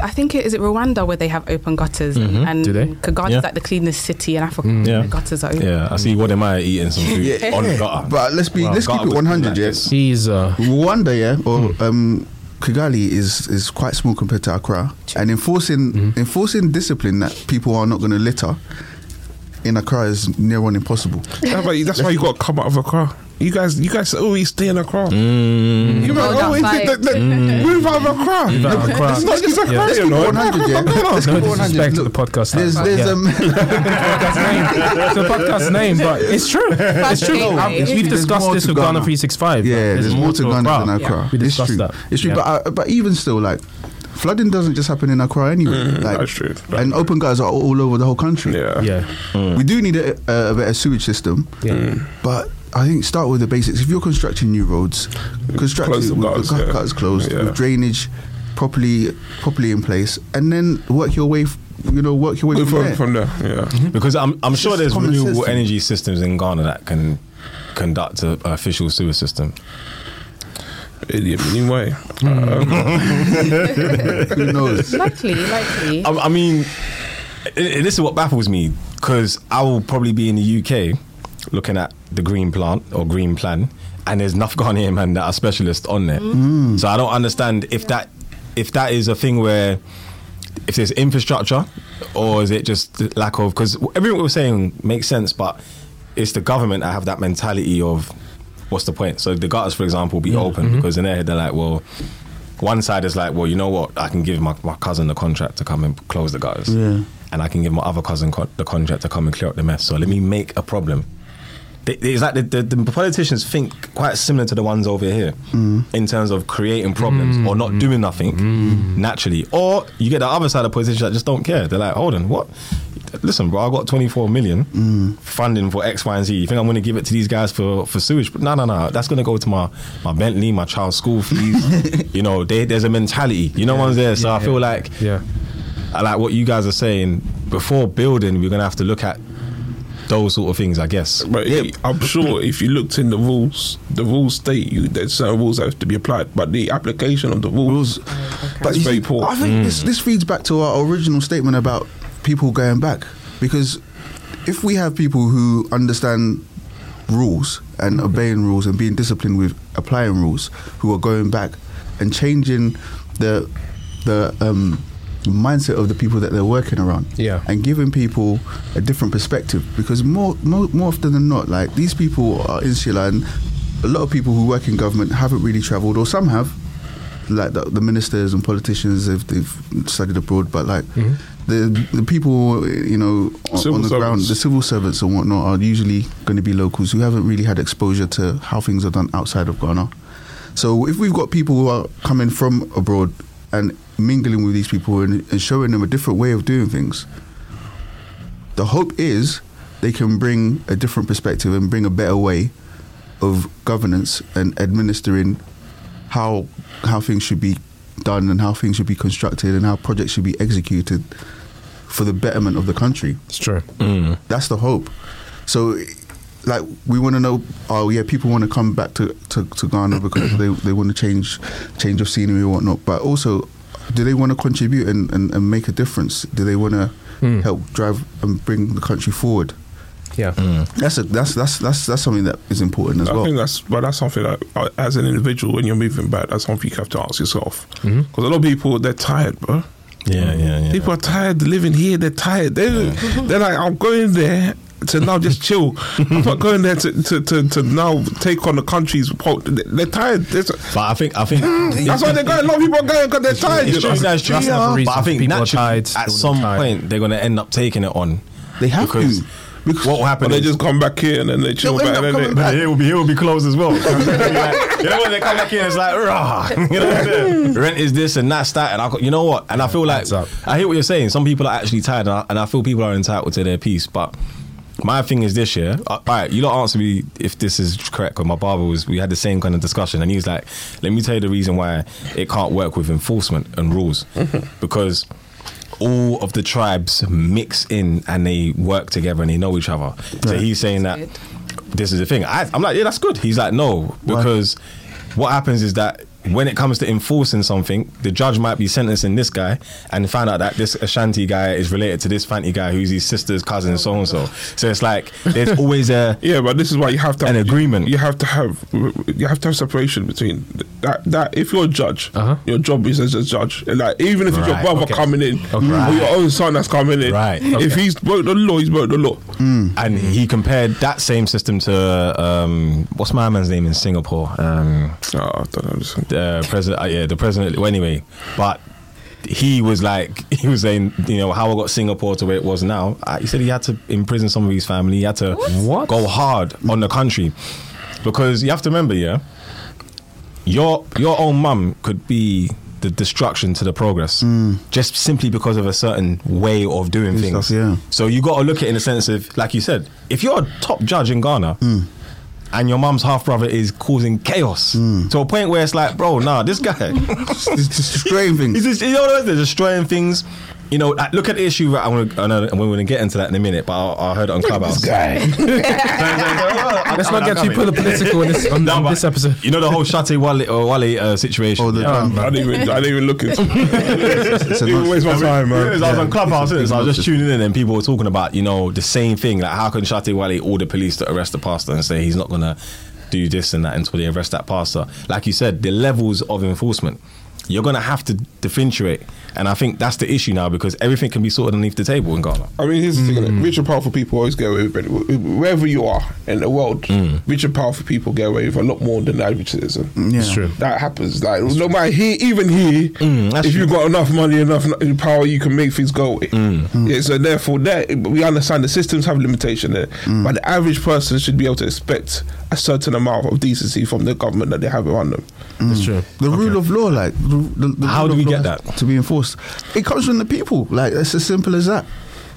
I think it is it Rwanda where they have open gutters and Do they? Kigali's Yeah. like the cleanest city in Africa. Yeah. Gutters are open. Yeah, I see what am I eating some food yeah, on the gutter. But let's be Wow, let's keep it 100. like Yeah. He's uh, Rwanda, yeah, or Hmm. um, Kigali is is quite small compared to Accra, and enforcing Mm-hmm. enforcing discipline that people are not going to litter in Accra is near on impossible. Yeah, but that's why you got to come out of Accra. You guys, you guys always stay in Accra. Mm. You Hold might always outside. th- th- move out of Accra. Move out of Accra. It's not just Accra, Yeah. you know. 100, yeah. Let's no keep it 100. disrespect to the podcast. There's but there's yeah. um podcast name. It's a podcast name, but it's true. It's true. No, Um, We've discussed this with Ghana Ghana. 365. yeah, but there's, more to Ghana than Accra. Yeah, we discussed that. It's true, but uh, but even still, like flooding doesn't just happen in Accra anyway. Mm, like, that's true. And open gutters are all over the whole country. Yeah. yeah, mm. We do need a, a, a better sewage system, yeah. Mm. but I think start with the basics. If you're constructing new roads, construct Close it the with gutters, the gut- yeah. gutters closed, Yeah. with drainage properly properly in place, and then work your way. f- You know, work your way Move from there. from there. Yeah. Mm-hmm. Because I'm, I'm sure there's renewable sense. energy systems in Ghana that can conduct a, a official sewer system. Idiot. Anyway. Hmm. Um, Who knows? Likely, likely. I, I mean, i- i- this is what baffles me because I will probably be in the UK looking at the green plant or green plan, and there's enough Ghanaian men that are specialists on there. Hmm. Hmm. So I don't understand if that if that is a thing where if there's infrastructure or is it just lack of because everything we're saying makes sense, but it's the government that have that mentality of what's the point? So the gutters, for example, will be open mm-hmm. because in their head they're like, well. One side is like, well, you know what? I can give my, my cousin the contract to come and close the gutters Yeah. and I can give my other cousin co- the contract to come and clear up the mess. So let me make a problem. It's like the, the, the politicians think quite similar to the ones over here mm. in terms of creating problems or not mm. doing nothing mm. naturally. Or you get the other side of politicians that just don't care. They're like, hold on, what? Listen, bro, I got 24 million Mm. funding for X, Y, and Z. You think I'm going to give it to these guys for, for sewage? No, no, no. That's going to go to my, my Bentley, my child's school fees. you know, they, there's a mentality. You know what I'm saying? So I feel like, Yeah. I like what you guys are saying. Before building, we're going to have to look at those sort of things, I guess. But I'm sure if you looked in the rules, the rules state you that certain rules have to be applied, but the application of the rules, But is you very see, poor. I think this, this feeds back to our original statement about people going back. Because if we have people who understand rules and obeying rules and being disciplined with applying rules, who are going back and changing the the um, mindset of the people that they're working around, Yeah. and giving people a different perspective. Because more more, more often than not, like these people are insular, and a lot of people who work in government haven't really travelled, or some have, like the, the ministers and politicians they've, they've studied abroad but like mm-hmm. the the people you know on, on the ground the civil servants and whatnot are usually going to be locals who haven't really had exposure to how things are done outside of Ghana. So if we've got people who are coming from abroad and mingling with these people and, and showing them a different way of doing things the hope is they can bring a different perspective and bring a better way of governance and administering how how things should be done and how things should be constructed and how projects should be executed for the betterment of the country. It's true. Mm. That's the hope. So, like, we want to know. Oh, yeah, people want to come back to, to, to Ghana because they, they want to change change of scenery or whatnot. But also, do they want to contribute and, and, and make a difference? Do they want to mm. help drive and bring the country forward? Yeah. That's a, that's that's that's that's something that is important as I well. think that's, but that's something that, uh, as an individual, when you're moving back, that's something you have to ask yourself. Because Mm-hmm. a lot of people, they're tired, bro. Yeah, yeah, yeah. People are tired living here. They're tired. They, They're like, I'm going there to now just chill. I'm not going there to, to, to, to now take on the country's. po- They're tired. There's- But I think, I think That's why they're going. A lot of people are going because they're tired. It's you true, know? that's true. That's another reason But I think people are naturally, tired, at some tired. point, they're going to end up taking it on. They have to. Because what will happen But they just come back here and then they chill back. And then they, back. But it will be it will be closed as well. Like, you know when they come back in, it's like rah, you know what I'm saying? Rent is this and that's that, and I, you know what? And I feel like. I hear what you're saying. Some people are actually tired, and I, and I feel people are entitled to their peace. But my thing is this year. Uh, all right, you lot answer me if this is correct. Because my barber was, we had the same kind of discussion, and he was like, "Let me tell you the reason why it can't work with enforcement and rules, because." All of the tribes mix in and they work together and they know each other. So he's saying that Good. this is the thing. I, I'm like, yeah, that's good. He's like, no, because what happens is that when it comes to enforcing something, the judge might be sentencing this guy and find out that this Ashanti guy is related to this Fanti guy who's his sister's cousin, so and so. So it's like there's always a yeah, but this is why you have to An have, agreement. You have to have you have to have separation between that. That if you're a judge, Uh-huh. your job is as a judge. And like even if it's your Right, brother okay. coming in Okay. or your own son that's coming in, Right, If he's broke the law, he's broke the law. and he compared that same system to um, what's my man's name in Singapore? Um, Oh, I don't know. The president, uh, yeah, the president. Well, anyway, but he was like, he was saying, you know, how I got Singapore to where it was now. Uh, he said he had to imprison some of his family. He had to What? go hard on the country because you have to remember, yeah, your your own mum could be the destruction to the progress just simply because of a certain way of doing things. yeah. So you got to look at it in the sense of, like you said, if you're a top judge in Ghana and your mum's half brother is causing chaos hmm. to a point where it's like, bro, nah, this guy, just destroying things. he's just, you know, what, they're destroying things. You know, look at the issue. I want to, I know, we're going to get into that in a minute, but I, I heard it on Clubhouse. Let's not get too political in this, on, No, on this episode. You know the whole Shatta Wale, Wale uh, situation. Oh, the yeah. um, I didn't even. I didn't even look into. it. it's a Didn't waste my time, Yeah, I was man. on Clubhouse, innit? so I was just tuning in, and people were talking about, you know, the same thing. Like, how can Shatta Wale order police to arrest the pastor and say he's not gonna do this and that until they arrest that pastor? Like you said, the levels of enforcement. You're gonna have to differentiate, and I think that's the issue now because everything can be sorted underneath the table in Ghana. I mean, here's the thing: like, mm. rich and powerful people always get away with it. Wherever you are in the world, mm. rich and powerful people get away with a lot more than the average citizen. yeah. It's true. That happens. Like no matter here, even here, mm, that's if true. you've got enough money, enough power, you can make things go away. Yeah, so therefore, that we understand the systems have limitation there, but the average person should be able to expect a certain amount of decency from the government that they have around them. It's true. The rule of law, like the, the, the How do we get that? to be enforced? It comes from the people. Like it's as simple as that.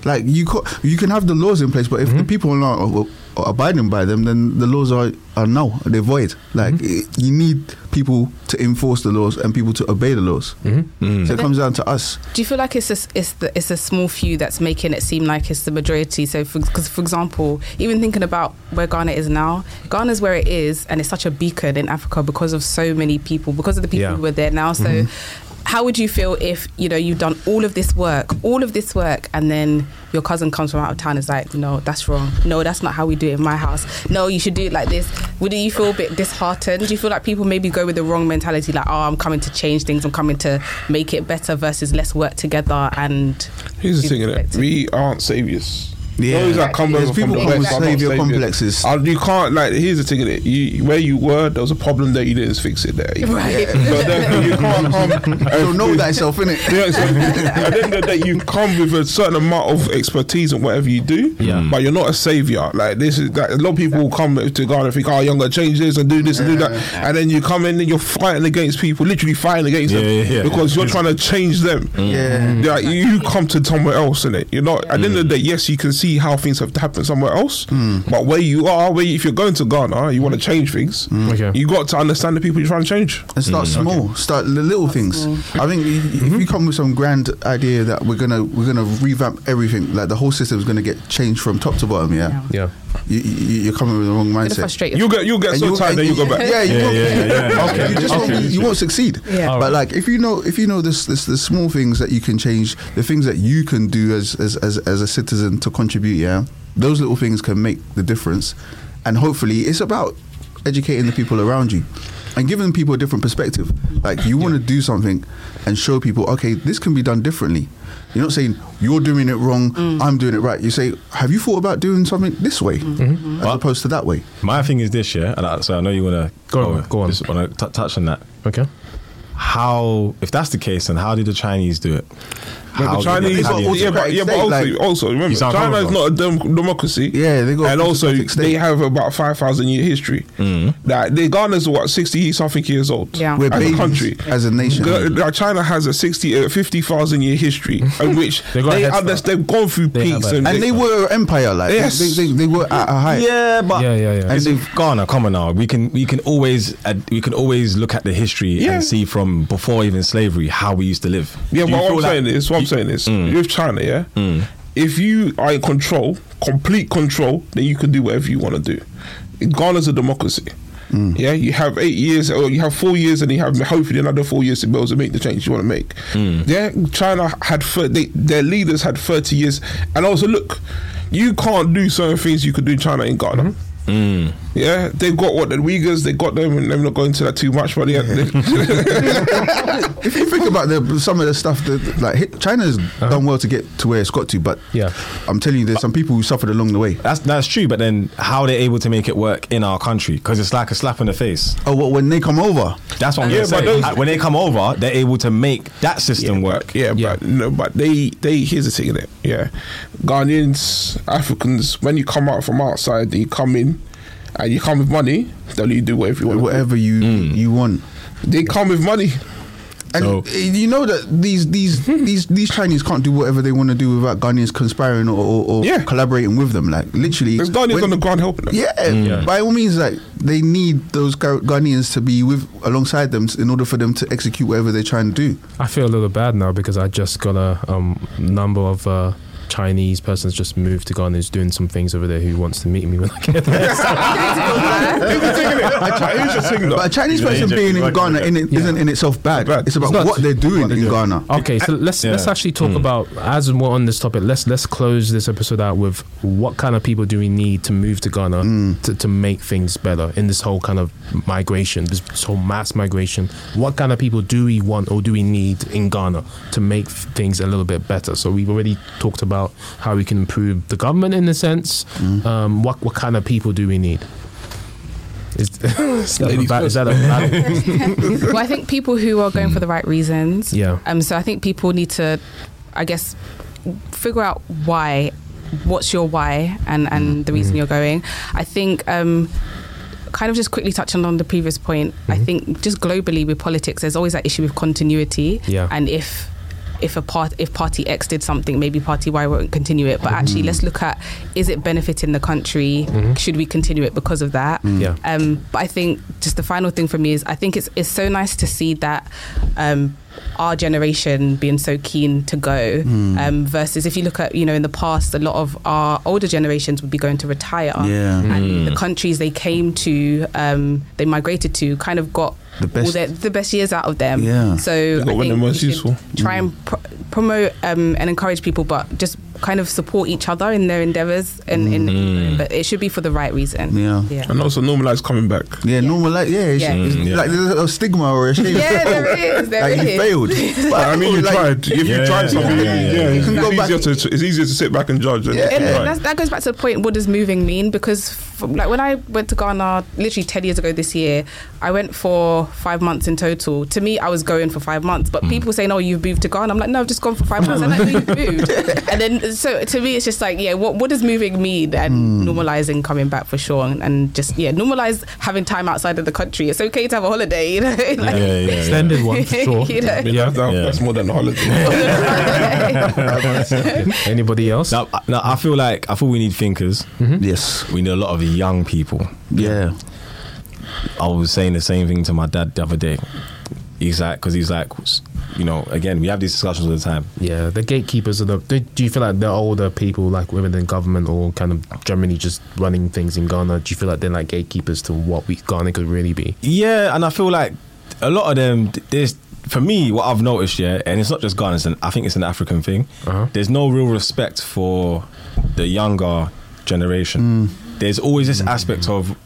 Like you, co- you can have the laws in place, but if Mm-hmm. the people are not uh, abiding by them, then the laws are are null. They're void. Like Mm-hmm. i- you need people to enforce the laws and people to obey the laws. Mm-hmm. So it comes down to us. Do you feel like it's a, it's the, it's a small few that's making it seem like it's the majority? So, because for, example, even thinking about where Ghana is now, Ghana's where it is, and it's such a beacon in Africa because of so many people, because of the people Yeah. who are there now. So, how would you feel if you know you've done all of this work, all of this work, and then your cousin comes from out of town and is like, no, that's wrong. No, that's not how we do it in my house. No, you should do it like this. Would you feel a bit disheartened? Do you feel like people maybe go with the wrong mentality, like, oh, I'm coming to change things, I'm coming to make it better, versus let's work together and. Here's the thing, we aren't saviors. Yeah. Those that come There's over people the come with west saviour complexes. And uh, you can't like. Here's the thing, innit? You where you were, there was a problem there. You didn't fix it there. Right. So therefore, you can't come. So know thyself, innit? Yeah, so at the end of the day, you come with a certain amount of expertise in whatever you do, Yeah. but you're not a savior. Like this is like, a lot of people will come to Ghana and think, "Oh, you're gonna change this and do this and do that," and then you come in and you're fighting against people, literally fighting against them Yeah, yeah, yeah. because you're trying to change them. Yeah. Yeah, you come to somewhere else in it. You're not. At the end of the day, yes, you can see how things have happened somewhere else, hmm. but where you are, where you, if you're going to Ghana, you want to hmm. change things. Hmm. Okay. You got to understand the people you're trying to change. And start small. Start the little things. I think i- if you mm-hmm. come with some grand idea that we're gonna we're gonna revamp everything, like the whole system is gonna get changed from top to bottom. Yeah, Yeah. You, you, you're coming with the wrong mindset. frustrate You get you get And so you- tired, that you go back. Yeah, you Yeah, won't, yeah, yeah, yeah. Okay, you just won't, you won't succeed. Yeah. But like if you know if you know this, this the small things that you can change, the things that you can do as as as, as a citizen to contribute. Yeah, those little things can make the difference, and hopefully it's about educating the people around you. And giving people a different perspective. Like you want to do something and show people, okay, this can be done differently. You're not saying you're doing it wrong, mm. I'm doing it right. You say, have you thought about doing something this way mm-hmm. Mm-hmm. Mm-hmm. as opposed to that way? My thing is this, yeah, and I, so I know you want to Go on, oh, go on. Just want to touch on that. Okay. How, if that's the case, then how did the Chinese do it? But How the Chinese, got yeah, but, yeah, but also, like- also remember, China is not a dem- democracy. Yeah, they got and also state. they have about five thousand year history. Mm. Like the Ghana's what sixty something years old. Yeah. We're as babies a country. as a nation. G- like China has a 60, uh, 50,000 year history in which they, they understand, they've gone through They peaks and, and they were an empire, like Yes. they, they, they were at a height. Yeah, but Yeah, yeah, yeah. It's Ghana. Come on now, we can we can always uh, we can always look at the history Yeah. and see from before even slavery how we used to live. Yeah, Do but you what I'm saying is, what I'm saying is, Mm. with China, yeah, if you are in control, complete control, then you can do whatever you want to do. Ghana's a democracy. Mm. Yeah, you have eight years, or you have four years, and you have hopefully another four years to be able to make the change you want to make. Mm. Yeah, China had thir- they, their leaders had thirty years, and also look, you can't do certain things you could do in China in Ghana. Mm-hmm. Mm. Yeah, they've got what the Uyghurs, they got them, and I'm not going into that too much, but yeah, they, If you think about the, some of the stuff that like hit- China's done well to get to where it's got to, but Yeah. I'm telling you, there's some people who suffered along the way. That's that's true, but then how they're able to make it work in our country because it's like a slap in the face. Oh, well, when they come over, That's what I'm Yeah, gonna those- Uh, when they come over, they're able to make that system work. Yeah, Yeah. but no, but they they here's the thing in it. Yeah, Ghanaians, Africans, when you come out from outside, then you come in, and you come with money, then you do whatever you want. whatever you you want. They come with money. And So- uh, you know that these these these these Chinese can't do whatever they want to do without Ghanaians conspiring or, or, or Yeah. collaborating with them. Like literally, There's Ghanaians when- on the ground helping them. Yeah, Yeah. by all means, like they need those Gha- Ghanaians to be with alongside them in order for them to execute whatever they're trying to do. I feel a little bad now because I just got a um, number of uh, Chinese persons just moved to Ghana who's doing some things over there who wants to meet me when I get there. Here's the thing, though. But a Chinese Yeah, person you being in just- Ghana in it, isn't in itself bad. Bad. It's about It's not. what they're doing What they're in doing. Ghana. Okay, so let's let's actually talk about as we're on this topic. Let's let's close this episode out with what kind of people do we need to move to Ghana hmm. to, to make things better in this whole kind of migration, this, this whole mass migration. What kind of people do we want or do we need in Ghana to make things a little bit better? So we've already talked about how we can improve the government in a sense. Um, what what kind of people do we need? Is, is that a bad, is that a bad, well, I think people who are going for the right reasons. Yeah. Um. So I think people need to, I guess, figure out why. What's your why and and the reason you're going? I think. Um, kind of just quickly touching on the previous point. I think just globally with politics, there's always that issue with continuity. Yeah. And if if a part if party X did something, maybe party Y won't continue it. But actually, let's look at is it benefiting the country? Should we continue it because of that? Yeah. Um, but I think just the final thing for me is I think it's it's so nice to see that um, our generation being so keen to go um, versus if you look at you know in the past a lot of our older generations would be going to retire Yeah. and the countries they came to um, they migrated to kind of got The best- all their, the best years out of them Yeah. so got I one the think most we useful. should try and pr- promote um, and encourage people but just kind of support each other in their endeavors and in, but it should be for the right reason Yeah. yeah And also normalize coming back. Yeah, normal like yeah, it's, Yeah. it's Mm, yeah. like there's a stigma or a shame. Yeah, there is, there like you failed. But I mean, you like, tried. If you tried yeah, something, yeah, yeah, yeah, yeah. it's, You can go easier back- to, it's easier to sit back and judge. Yeah. Right. that goes back to the point. What does moving mean? Because from, like when I went to Ghana, literally ten years ago this year, I went for five months in total. To me, I was going for five months, but mm. people say, no, you've moved to Ghana." I'm like, "No, I've just gone for five months." I'm like, "No, you've moved." and then so to me, it's just like, yeah, what what does moving mean? And mm. normalizing coming back for sure, and, and just yeah, normalize having time outside of the country. It's okay to have a holiday, you know. Like- Yeah, yeah, yeah. Extended one for sure. You know. Yeah. Yeah. that's more than a holiday. Anybody else? Now, now, I feel like I feel we need thinkers. Mm-hmm. Yes. We need a lot of young people. Yeah. I was saying the same thing to my dad the other day. He's like, because he's like, you know, again, we have these discussions all the time. Yeah, the gatekeepers are the. Do, do you feel like the older people, like women in government, or kind of generally just running things in Ghana? Do you feel like they're like gatekeepers to what we Ghana could really be? Yeah, and I feel like a lot of them. There's for me what I've noticed, yeah, and it's not just Ghana. It's an, I think it's an African thing. Uh-huh. There's no real respect for the younger generation. There's always this aspect of,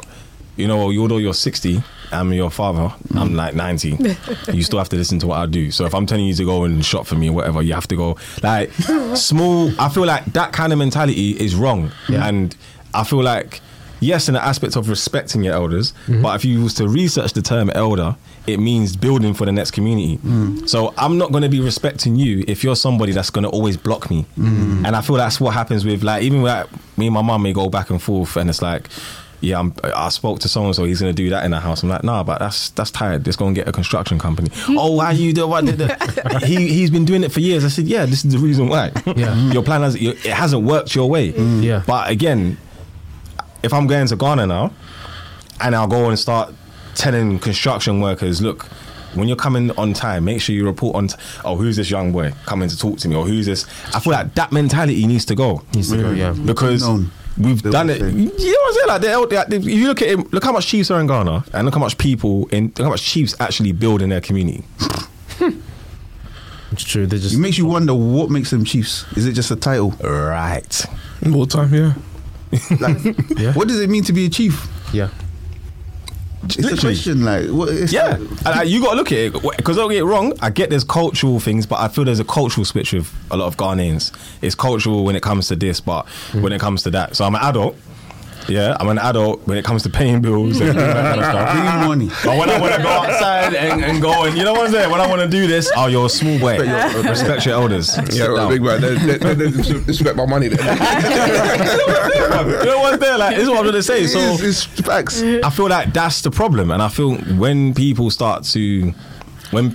you know, although you're 60, I'm your father. I'm like 90. you still have to listen to what I do. So if I'm telling you to go and shop for me or whatever, you have to go. Like small. I feel like that kind of mentality is wrong, and I feel like yes, in the aspect of respecting your elders, but if you was to research the term elder, it means building for the next community. Mm. So I'm not going to be respecting you if you're somebody that's going to always block me. Mm. And I feel that's what happens with like even like me and my mum may go back and forth, and it's like. Yeah, I'm, I spoke to someone, so he's gonna do that in the house. I'm like, nah, but that's that's tired. Let's go and get a construction company. oh, why you do what? did the- he he's been doing it for years. I said, yeah, this is the reason why. Yeah. your plan has it hasn't worked your way. Mm. Yeah. but again, if I'm going to Ghana now, and I'll go and start telling construction workers, look, when you're coming on time, make sure you report on. T- oh, who's this young boy coming to talk to me, or who's this? I feel like that mentality needs to go Needs to go, yeah. because we've They done it. say. You know what I'm saying? Like, they're, they're, if you look at it, look how much chiefs are in Ghana, and look how much people in, look how much chiefs actually build in their community. It's true. They just It makes you wonder what makes them chiefs. Is it just a title? Right. More time, yeah. Like, Yeah. what does it mean to be a chief? yeah. It's a question. Like, what, it's Yeah, and I, you got to look at it because don't get it wrong. I get there's cultural things, but I feel there's a cultural switch with a lot of Ghanaians. It's cultural when it comes to this, but hmm. when it comes to that. So I'm an adult. Yeah, I'm an adult when it comes to paying bills and that kind of stuff. money. But when I want to go outside and, and go and you know what I'm saying, when I want to do this, oh, you're a small boy. Respect your elders. Yeah, right, big man. They, they, they, my money. You know what's there? Like, this is what I'm gonna say. So it's, it's facts. I feel like that's the problem, and I feel when people start to, when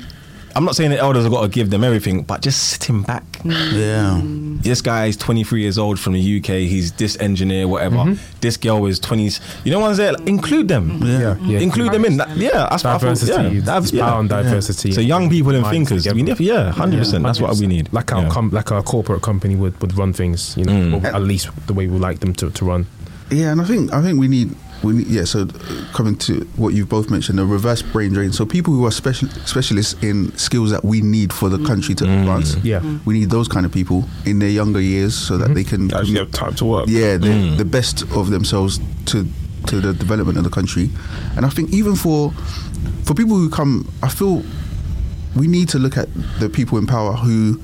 I'm not saying the elders have got to give them everything, but just sitting back. Yeah. This guy is 23 years old from the UK. He's this engineer, whatever. Mm-hmm. This girl is 20s. You know what I'm saying? Like, include them. Yeah. Yeah. Include them in. That, yeah, that's what I thought. Diversity. Yeah, That's yeah. power and diversity. So young people and Minds thinkers. together. We need, yeah, hundred percent. That's what we need. Like our Yeah. com- like our corporate company would, would run things, you know, Mm. at least the way we like them to, to run. Yeah, and I think I think we need we need yeah. So uh, coming to what you've both mentioned, the reverse brain drain. So people who are special specialists in skills that we need for the mm. country to mm. advance. Yeah. Mm. we need those kind of people in their younger years so that they mm-hmm. can Actually have time to work. yeah the, the best of themselves to to the development of the country. And I think even for for people who come, I feel we need to look at the people in power who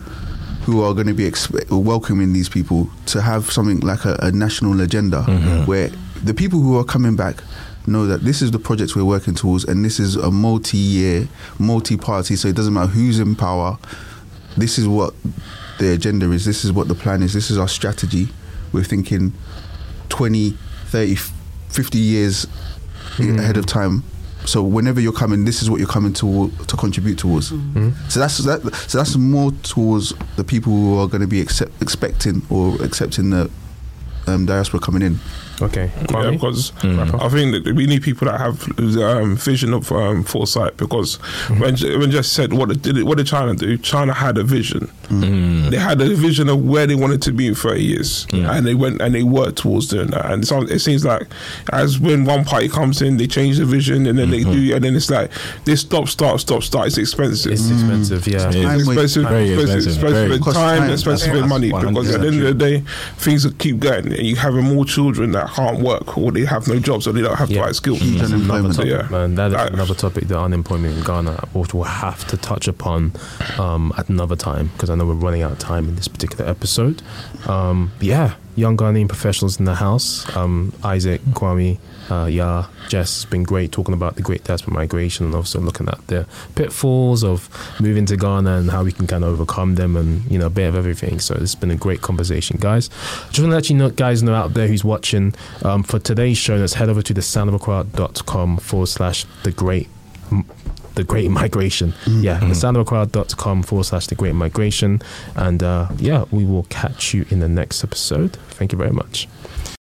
who are going to be expe- welcoming these people to have something like a, a national agenda mm-hmm. where the people who are coming back know that this is the project we're working towards and this is a multi-year multi-party so it doesn't matter who's in power this is what the agenda is this is what the plan is this is our strategy we're thinking 20 30 50 years ahead of time so whenever you're coming, this is what you're coming to to contribute towards. So that's that. So that's more towards the people who are going to be accept, expecting or accepting the um, diaspora coming in. Okay. Yeah, because Mm. I think that we need people that have um, vision of um, foresight. Because Mm-hmm. when Je- when Jess said what did what did China do? China had a vision. Mm. They had a vision of where they wanted to be in thirty years, and they went and they worked towards doing that. And so it seems like as when one party comes in, they change the vision, and then Mm-hmm. they do, and then it's like this stop, start, stop, start. It's expensive. It's expensive, yeah. It is. It's expensive, Very expensive, expensive. expensive Very- time, time. expensive That's money. Because at the end of the day, things keep going, and you having more children that can't work, or they have no jobs, or they don't have the right skills. Huge Another unemployment. topic, Yeah. man. That is Like- another topic, the unemployment in Ghana, which we'll have to touch upon um, at another time because I know we're running out of time in this particular episode. Um, yeah, young Ghanaian professionals in the house. Um, Isaac, Kwame, uh, yeah, Jess been great talking about the great diaspora migration and also looking at the pitfalls of moving to Ghana and how we can kind of overcome them and, you know, a bit of everything. So it's been a great conversation, guys. Just want to let you know, guys know out there who's watching, um, for today's show, let's head over to the soundofaccra.com forward slash the great the great migration. Yeah the soundofaccra.com forward slash the great migration. And uh yeah we will catch you in the next episode. Thank you very much